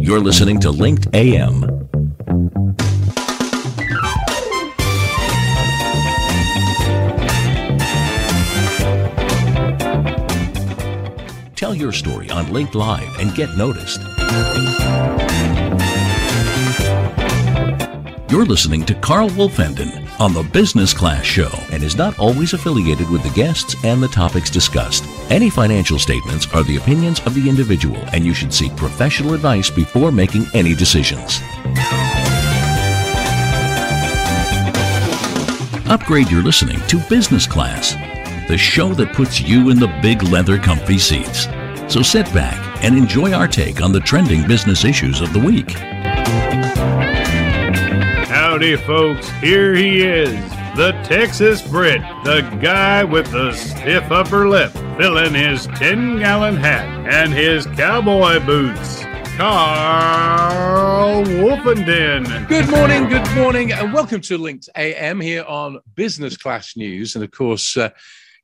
You're listening to Linked AM. Tell your story on Linked Live and get noticed. You're listening to Carl Wolfenden on the Business Class Show and is not always affiliated with the guests and the topics discussed. Any financial statements are the opinions of the individual, and you should seek professional advice before making any decisions. Upgrade your listening to Business Class, the show that puts you in the big leather comfy seats. So sit back and enjoy our take on the trending business issues of the week. Howdy, folks. Here he is, the Texas Brit, the guy with the stiff upper lip, filling his 10 gallon hat and his cowboy boots. Carl Wolfenden. Good morning, good morning, and welcome to Linked AM here on Business Class News. And of course, uh,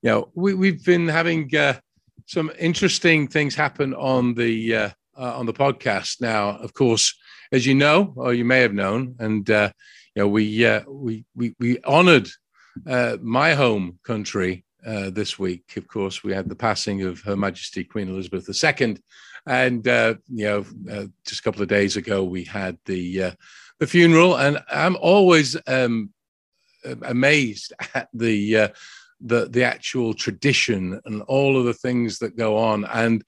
you know, we, we've been having uh, some interesting things happen on the uh, uh, on the podcast. Now, of course, as you know, or you may have known, and uh, you know, we uh, we we we honoured uh, my home country uh, this week. Of course, we had the passing of Her Majesty Queen Elizabeth II, and uh, you know, uh, just a couple of days ago we had the uh, the funeral. And I'm always um, amazed at the uh, the the actual tradition and all of the things that go on, and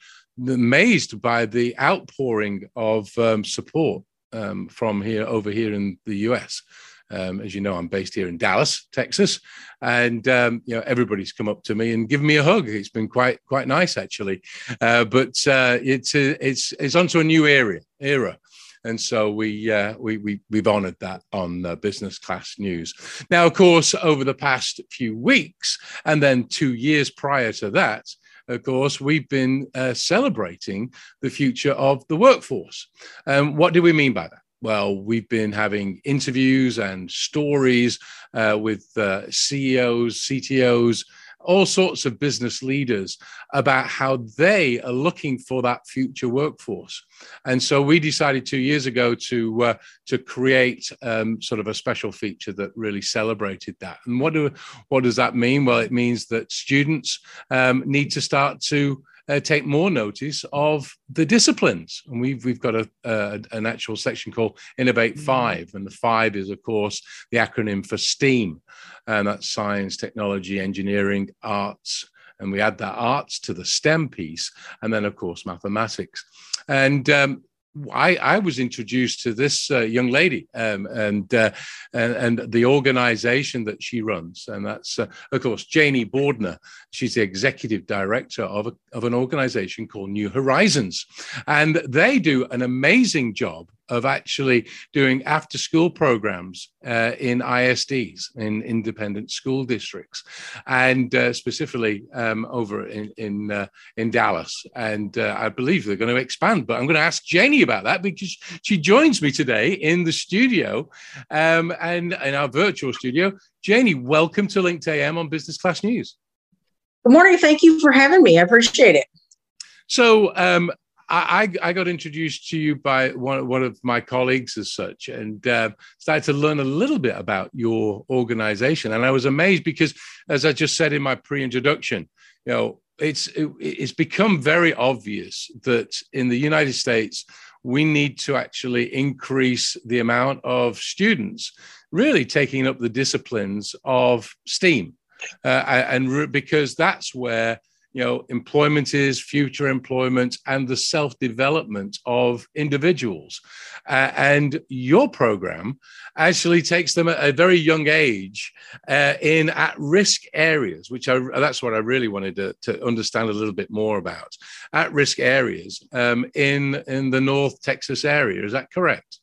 amazed by the outpouring of um, support um, from here over here in the US. Um, as you know, I'm based here in Dallas, Texas, and um, you know everybody's come up to me and given me a hug. It's been quite quite nice actually, uh, but uh, it's uh, it's it's onto a new area era. And so we, uh, we, we, we've honored that on uh, Business Class News. Now, of course, over the past few weeks, and then two years prior to that, of course, we've been uh, celebrating the future of the workforce. Um, what do we mean by that? Well, we've been having interviews and stories uh, with uh, CEOs, CTOs, all sorts of business leaders about how they are looking for that future workforce. And so we decided two years ago to uh, to create um, sort of a special feature that really celebrated that. And what do what does that mean? Well, it means that students um, need to start to uh, take more notice of the disciplines. And we've, we've got a, uh, an actual section called Innovate mm-hmm. Five. And the five is, of course, the acronym for STEAM, and that's science, technology, engineering, arts. And we add that arts to the STEM piece, and then, of course, mathematics. And um, I, I, was introduced to this uh, young lady um, and, uh, and, and the organization that she runs, and that's uh, of course Janie Bordner. She's the executive director of, a, of an organization called New Horizons, and they do an amazing job of actually doing after school programs uh, in ISDs, in independent school districts, and uh, specifically um, over in in, uh, in Dallas. And uh, I believe they're going to expand. But I'm going to ask Janie about that because she joins me today in the studio um, and in our virtual studio. Janie, welcome to Linked AM on Business Class News. Good morning. Thank you for having me. I appreciate it. So, um, I, I, got introduced to you by one, one of my colleagues as such and uh, started to learn a little bit about your organization. And I was amazed because, as I just said in my pre introduction, you know, it's, it, it's become very obvious that in the United States, we need to actually increase the amount of students really taking up the disciplines of STEAM. Uh, and re- because that's where you know employment is future employment and the self-development of individuals. Uh, and your program actually takes them at a very young age uh, in at-risk areas which I, that's what i really wanted to, to understand a little bit more about. At-risk areas um, in in the north texas area is that correct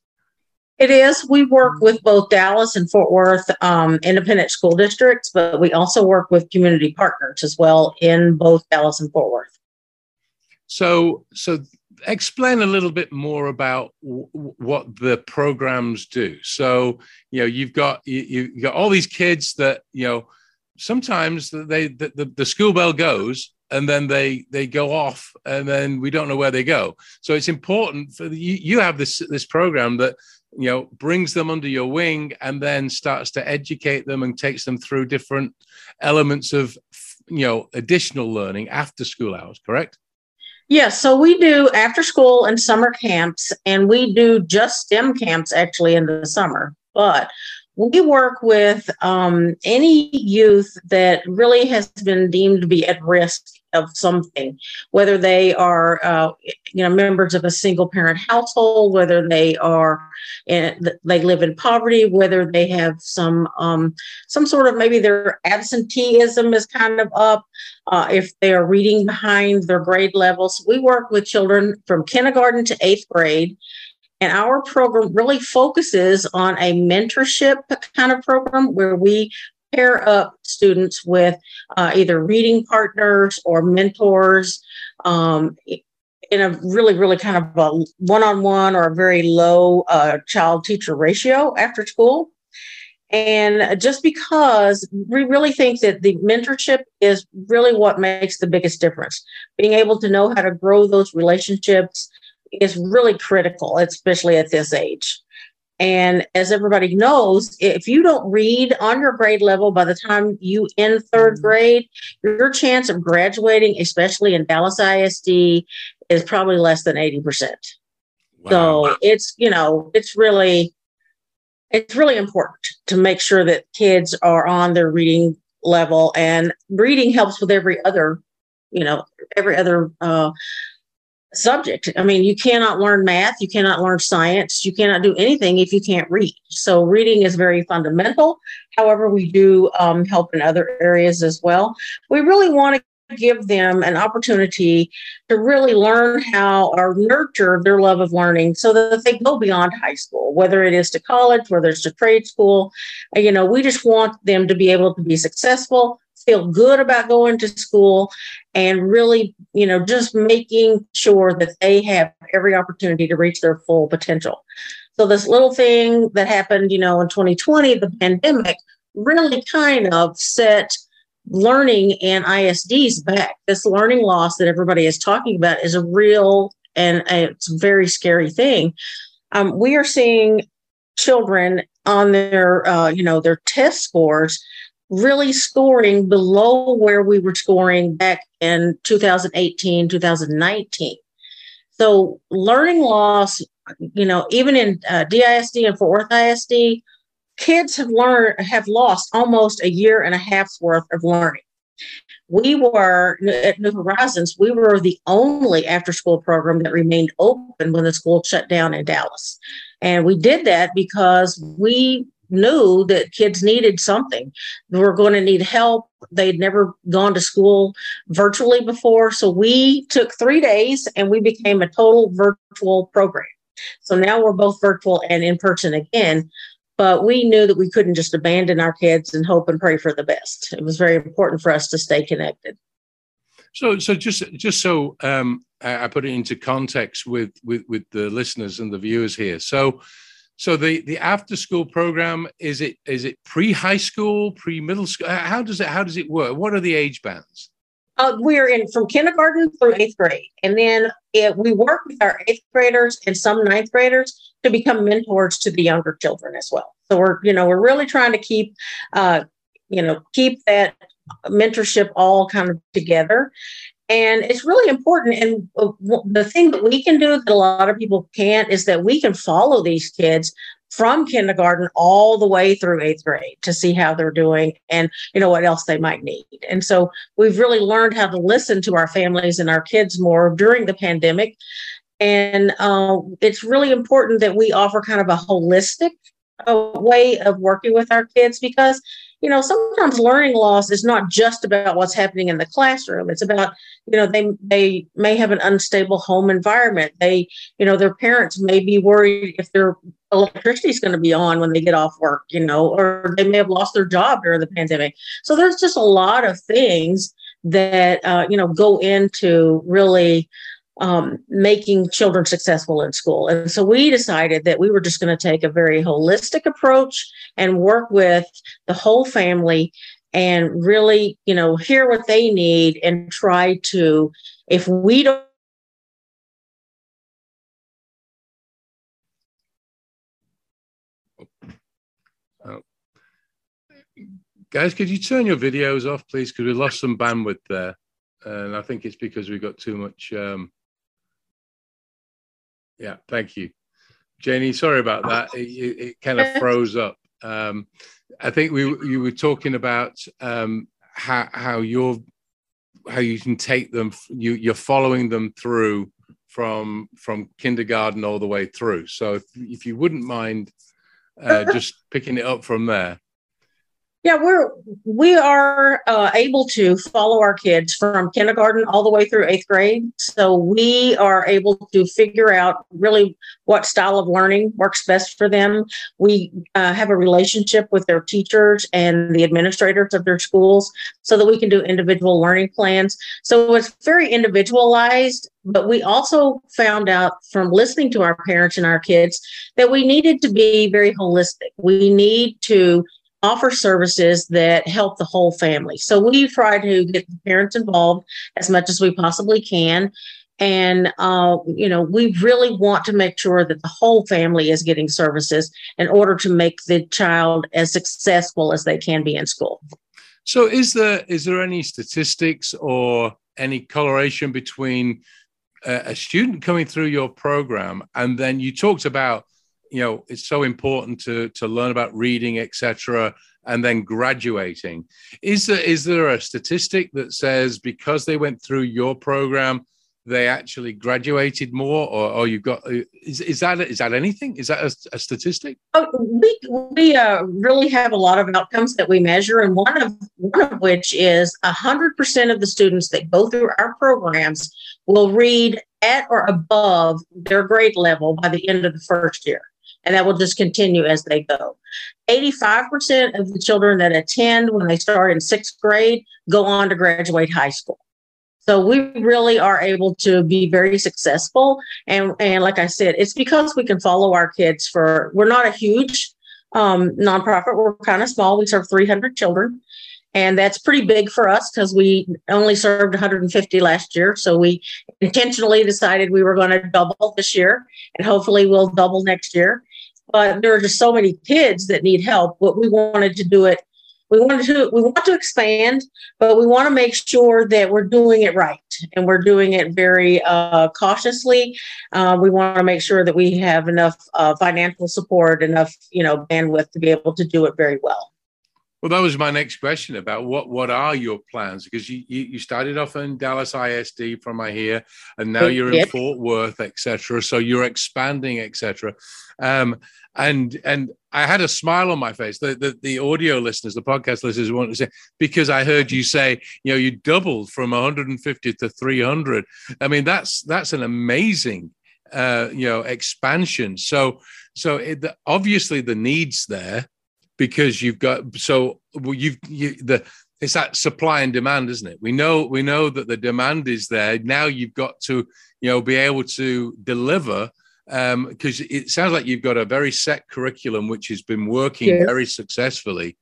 it is. We work with both Dallas and Fort Worth um, independent school districts, but we also work with community partners as well in both Dallas and Fort Worth. So, so explain a little bit more about w- what the programs do. So, you know, you've got you, you got all these kids that you know sometimes they the, the, the school bell goes and then they they go off and then we don't know where they go so it's important for the, you, you have this this program that you know brings them under your wing and then starts to educate them and takes them through different elements of you know additional learning after school hours correct Yes, so we do after school and summer camps, and we do just STEM camps actually in the summer. But we work with um, any youth that really has been deemed to be at risk of something, whether they are, uh, you know, members of a single parent household, whether they are, in, they live in poverty, whether they have some, um, some sort of maybe their absenteeism is kind of up, uh, if they are reading behind their grade levels. We work with children from kindergarten to eighth grade and our program really focuses on a mentorship kind of program where we pair up students with uh, either reading partners or mentors um, in a really, really kind of a one on one or a very low uh, child teacher ratio after school. And just because we really think that the mentorship is really what makes the biggest difference, being able to know how to grow those relationships is really critical, especially at this age. And as everybody knows, if you don't read on your grade level by the time you end third mm-hmm. grade, your chance of graduating, especially in Dallas ISD, is probably less than 80%. Wow. So it's, you know, it's really, it's really important to make sure that kids are on their reading level and reading helps with every other, you know, every other uh, subject. I mean, you cannot learn math, you cannot learn science, you cannot do anything if you can't read. So, reading is very fundamental. However, we do um, help in other areas as well. We really want to give them an opportunity to really learn how or nurture their love of learning so that they go beyond high school, whether it is to college, whether it's to trade school. You know, we just want them to be able to be successful, feel good about going to school and really, you know, just making sure that they have every opportunity to reach their full potential. So this little thing that happened, you know, in 2020, the pandemic really kind of set learning and ISDs back. This learning loss that everybody is talking about is a real and it's a very scary thing. Um, we are seeing children on their, uh, you know, their test scores really scoring below where we were scoring back in 2018, 2019. So learning loss, you know, even in uh, DISD and Fort Worth ISD, kids have learned have lost almost a year and a half's worth of learning. We were at New Horizons, we were the only after school program that remained open when the school shut down in Dallas. And we did that because we knew that kids needed something. They were going to need help. They'd never gone to school virtually before. So we took three days and we became a total virtual program. So now we're both virtual and in person again. But we knew that we couldn't just abandon our kids and hope and pray for the best. It was very important for us to stay connected. So, so just just so um, I put it into context with with with the listeners and the viewers here. So, so the the after school program is it is it pre high school, pre middle school? How does it how does it work? What are the age bands? Uh, we're in from kindergarten through eighth grade, and then it, we work with our eighth graders and some ninth graders to become mentors to the younger children as well. So we're you know we're really trying to keep uh, you know keep that mentorship all kind of together and it's really important. And the thing that we can do that a lot of people can't is that we can follow these kids from kindergarten all the way through eighth grade to see how they're doing and you know what else they might need and so we've really learned how to listen to our families and our kids more during the pandemic and uh, it's really important that we offer kind of a holistic uh, way of working with our kids because you know, sometimes learning loss is not just about what's happening in the classroom. It's about, you know, they they may have an unstable home environment. They, you know, their parents may be worried if their electricity is going to be on when they get off work, you know, or they may have lost their job during the pandemic. So there's just a lot of things that uh, you know go into really um, making children successful in school. And so we decided that we were just going to take a very holistic approach and work with the whole family and really, you know, hear what they need and try to, if we don't Guys, could you turn your videos off, please? Because we lost some bandwidth there. And I think it's because we got too much. Um... Yeah, thank you. Janie, sorry about that. It, it, it kind of froze up. Um, I think we you were talking about um, how how you're how you can take them. You you're following them through from from kindergarten all the way through. So if if you wouldn't mind uh, just picking it up from there. Yeah, we're we are uh, able to follow our kids from kindergarten all the way through eighth grade. So we are able to figure out really what style of learning works best for them. We uh, have a relationship with their teachers and the administrators of their schools, so that we can do individual learning plans. So it's very individualized. But we also found out from listening to our parents and our kids that we needed to be very holistic. We need to offer services that help the whole family. So we try to get the parents involved as much as we possibly can. And, uh, you know, we really want to make sure that the whole family is getting services in order to make the child as successful as they can be in school. So, is there is there any statistics or any correlation between uh, a student coming through your program and then you talked about you know it's so important to to learn about reading etc and then graduating. Is there is there a statistic that says because they went through your program they actually graduated more or, or you've got is, is that is that anything? Is that a, a statistic? Oh, we we uh, really have a lot of outcomes that we measure and one of one of which is 100% of the students that go through our programs will read at or above their grade level by the end of the first year and that will just continue as they go. 85% of the children that attend when they start in sixth grade go on to graduate high school. So we really are able to be very successful. And, and like I said, it's because we can follow our kids for, we're not a huge um, nonprofit. We're kind of small. We serve 300 children. And that's pretty big for us because we only served 150 last year. So we intentionally decided we were going to double this year and hopefully we'll double next year but there are just so many kids that need help. But we wanted to do it. We wanted to we want to expand, but we want to make sure that we're doing it right and we're doing it very uh, cautiously. Uh, we want to make sure that we have enough uh, financial support, enough you know bandwidth to be able to do it very well. Well, that was my next question about what what are your plans because you you, you started off in Dallas ISD from I hear, and now you're in Fort Worth, etc. So you're expanding, etc. Um, and and I had a smile on my face. The, the, the audio listeners, the podcast listeners, want to say because I heard you say, you know, you doubled from 150 to 300. I mean, that's that's an amazing, uh, you know, expansion. So so it, obviously the needs there because you've got so you've you, the it's that supply and demand, isn't it? We know we know that the demand is there. Now you've got to you know be able to deliver Um, because um, it sounds like you've got a very set curriculum which has been working yes. very successfully.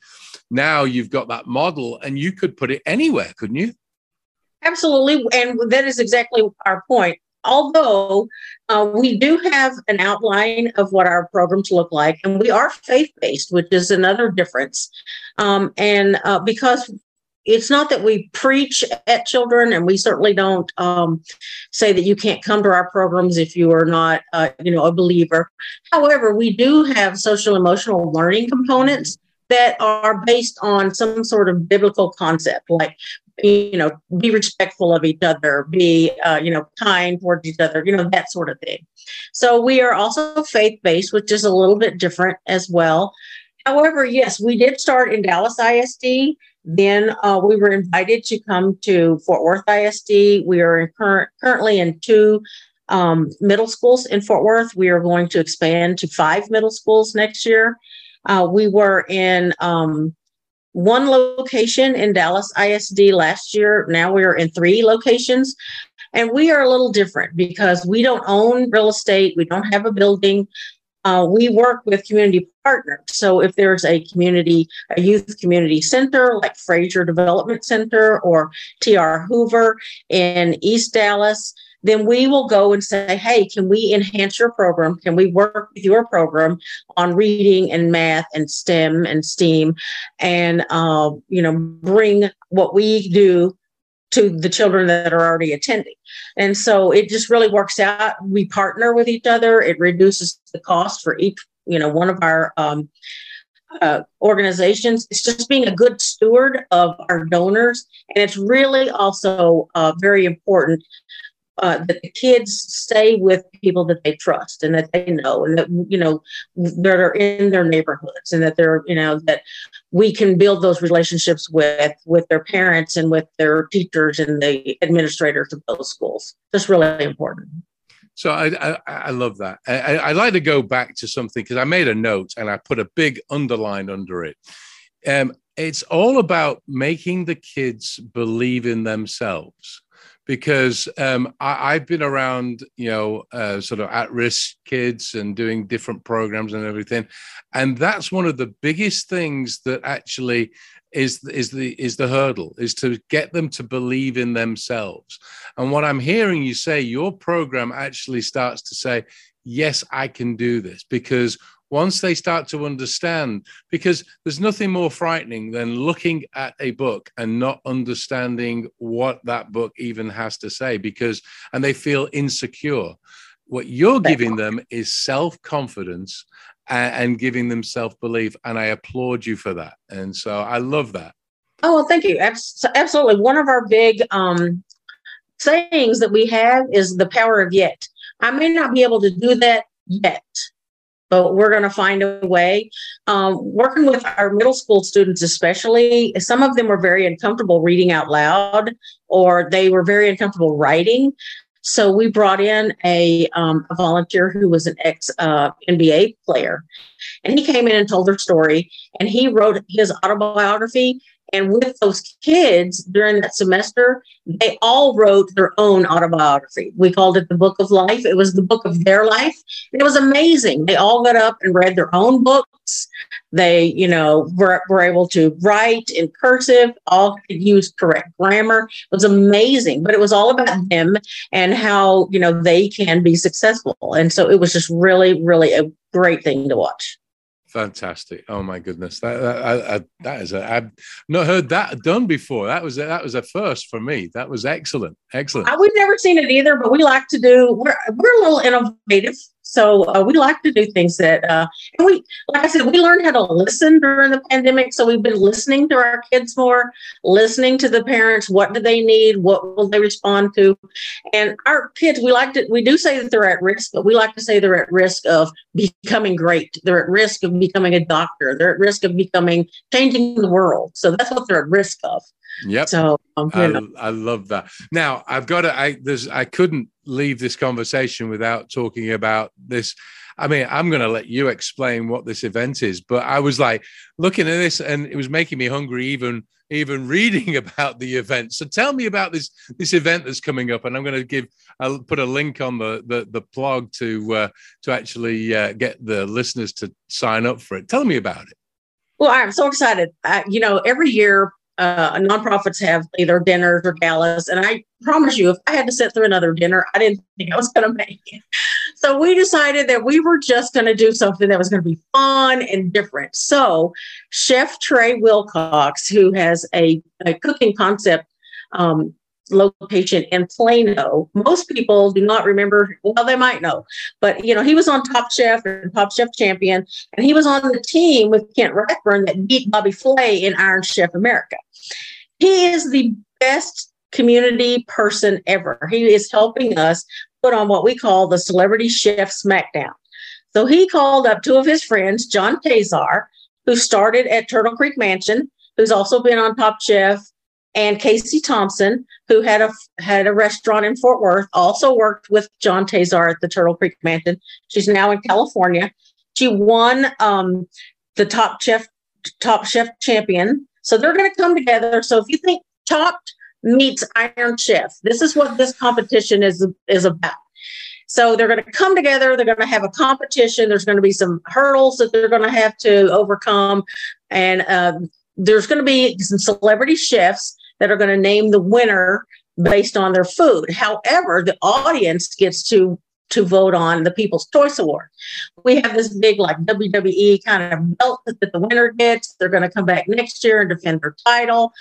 Now you've got that model, and you could put it anywhere, couldn't you? Absolutely, and that is exactly our point although uh, we do have an outline of what our programs look like, and we are faith based, which is another difference. Um, and uh, because it's not that we preach at children, and we certainly don't um, say that you can't come to our programs if you are not, uh, you know, a believer. However, we do have social emotional learning components that are based on some sort of biblical concept like you know, be respectful of each other, be, uh, you know, kind towards each other, you know, that sort of thing. So we are also faith based, which is a little bit different as well. However, yes, we did start in Dallas ISD. Then uh, we were invited to come to Fort Worth ISD. We are in current, currently in two um, middle schools in Fort Worth. We are going to expand to five middle schools next year. Uh, we were in um, one location in Dallas ISD last year. Now we are in three locations. And we are a little different because we don't own real estate, we don't have a building. uh, we work with community partners. So if there's a community, a youth community center like Fraser Development Center or TR Hoover in East Dallas, then we will go and say, hey, can we enhance your program? Can we work with your program on reading and math and STEM and STEAM and, uh, you know, bring what we do to the children that are already attending. And so it just really works out. We partner with each other. It reduces the cost for each, you know, one of our um, uh, organizations. It's just being a good steward of our donors. And it's really also uh, very important uh, that the kids stay with people that they trust and that they know and that you know that are in their neighborhoods and that they're you know that we can build those relationships with with their parents and with their teachers and the administrators of those schools that's really important so I, I, I love that. I, I like to go back to something because I made a note and I put a big underline under it. Um, it's all about making the kids believe in themselves because um, I, have been around, you know, uh, sort of at risk kids and doing different programs and everything. And that's one of the biggest things that actually is is the is the hurdle is to get them to believe in themselves and what i'm hearing you say your program actually starts to say yes i can do this because once they start to understand, because there's nothing more frightening than looking at a book and not understanding what that book even has to say, because, and they feel insecure. What you're giving them is self confidence and, and, giving them self belief. And I applaud you for that. And so I love that. Oh, well, thank you. Absolutely. One of our big um, sayings that we have is the power of yet. I may not be able to do that yet, but we're going to find a way. Um, working with our middle school students, especially, some of them were very uncomfortable reading out loud or they were very uncomfortable writing. So we brought in a, um, a volunteer who was an ex uh, NBA player, and he came in and told their story. And he wrote his autobiography, and with those kids during that semester, they all wrote their own autobiography. We called it the Book of Life. It was the book of their life. It was amazing. They all got up and read their own books. They, you know, were, were able to write in cursive, all could use correct grammar. It was amazing, but it was all about them and how, you know, they can be successful. And so it was just really, really a great thing to watch. Fantastic! Oh my goodness, that that, I, I, that is a I've not heard that done before. That was a, that was a first for me. That was excellent, excellent. we've never seen it either, but we like to do. We're we're a little innovative so uh, we like to do things that, uh, and we, like I said, we learned how to listen during the pandemic. So we've been listening to our kids more, listening to the parents. What do they need? What will they respond to? And our kids, we like to, we do say that they're at risk, but we like to say they're at risk of becoming great. They're at risk of becoming a doctor. They're at risk of becoming, changing the world. So that's what they're at risk of. Yep. So um, I, I, love that. Now I've got to. I there's. I couldn't leave this conversation without talking about this. I mean, I'm going to let you explain what this event is, but I was like looking at this, and it was making me hungry even even reading about the event. So tell me about this this event that's coming up, and I'm going to give. I'll put a link on the the, the blog to uh, to actually uh, get the listeners to sign up for it. Tell me about it. Well, I'm so excited. I, you know, every year uh, nonprofits have either dinners or galas. And I promise you, if I had to sit through another dinner, I didn't think I was going to make it. So we decided that we were just going to do something that was going to be fun and different. So Chef Trey Wilcox, who has a, a cooking concept um, location in Plano. Most people do not remember, well, they might know, but you know, he was on Top Chef and Top Chef Champion, and he was on the team with Kent Rathbun that beat Bobby Flay in Iron Chef America. He is the best community person ever. He is helping us put on what we call the Celebrity Chef Smackdown. So he called up two of his friends, John Tesar, who started at Turtle Creek Mansion, who's also been on Top Chef, and Casey Thompson, who had a had a restaurant in Fort Worth, also worked with John Tesar at the Turtle Creek Mansion. She's now in California. She won um, the Top Chef Top Chef Champion. So they're going to come together. So if you think Chopped meets Iron Chef, this is what this competition is is about. So they're going to come together. They're going to have a competition. There's going to be some hurdles that they're going to have to overcome. And um, there's going to be some celebrity chefs that are going to name the winner based on their food. However, the audience gets to to vote on the People's Choice Award. We have this big, like WWE kind of belt that the winner gets. They're going to come back next year and defend their title.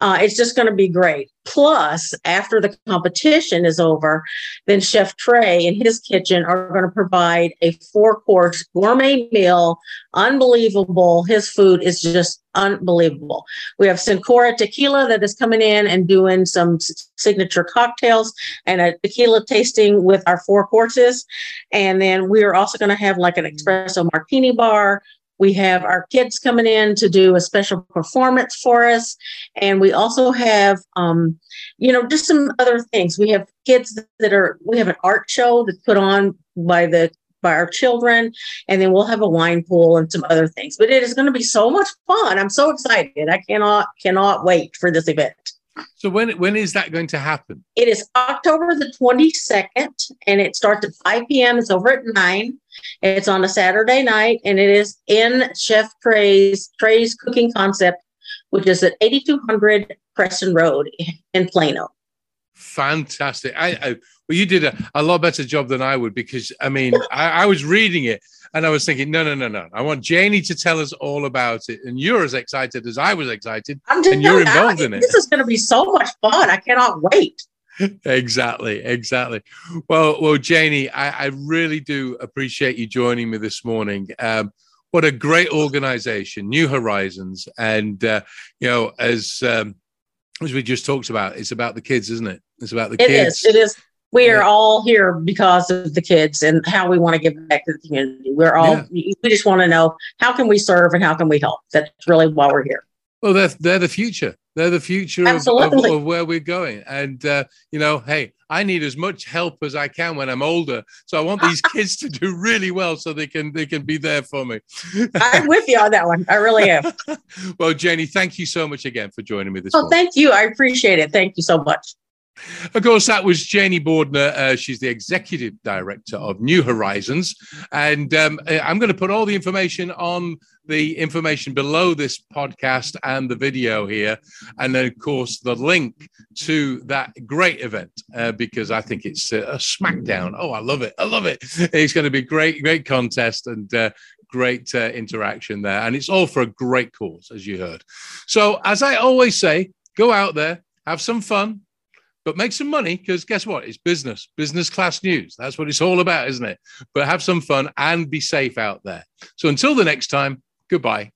Uh, it's just going to be great. Plus, after the competition is over, then Chef Tre and his kitchen are going to provide a four course gourmet meal. Unbelievable. His food is just unbelievable. We have Cincoro Tequila that is coming in and doing some signature cocktails and a tequila tasting with our four courses. And then we are also going to have like an espresso martini bar we have our kids coming in to do a special performance for us. And we also have, um, you know, just some other things. We have kids that are, we have an art show that's put on by the by our children and then we'll have a wine pool and some other things but it is going to be so much fun i'm so excited i cannot cannot wait for this event so when when is that going to happen? It is October the 22nd and it starts at 5 p.m. It's over at 9. It's on a Saturday night and it is in Chef Tre's Tre's Cooking Concept, which is at 8200 Preston Road in Plano. Fantastic. I, I well, you did a, a lot better job than I would because I mean, I, I was reading it and I was thinking, no, no, no, no. I want Janie to tell us all about it. And you're as excited as I was excited. I'm just and you're involved in it. This is going to be so much fun. I cannot wait. Exactly, exactly. Well, well, Janie, I, I, really do appreciate you joining me this morning. Um, what a great organization, New Horizons, and uh, you know, as um, as we just talked about, it's about the kids, isn't it? It's about the it kids. It is. It is we are all here because of the kids and how we want to give back to the community. We're all yeah. we just want to know how can we serve and how can we help. That's really why we're here. Well, they're they're the future. They're the future of, of, of, where we're going. And uh, you know, hey, I need as much help as I can when I'm older. So I want these kids to do really well so they can they can be there for me. I'm with you on that one. I really am. well, Janie, thank you so much again for joining me this oh, morning. thank you. I appreciate it. Thank you so much. Of course, that was Janie Bordner. Uh, she's the executive director of New Horizons. And um, uh, I'm going to put all the information on the information below this podcast and the video here. And then, of course, the link to that great event uh, because I think it's a, a smackdown. Oh, I love it. I love it. It's going to be great, great contest and uh, great uh, interaction there. And it's all for a great cause, as you heard. So, as I always say, go out there, have some fun, but make some money because guess what? It's business, business class news. That's what it's all about, isn't it? But have some fun and be safe out there. So until the next time, goodbye.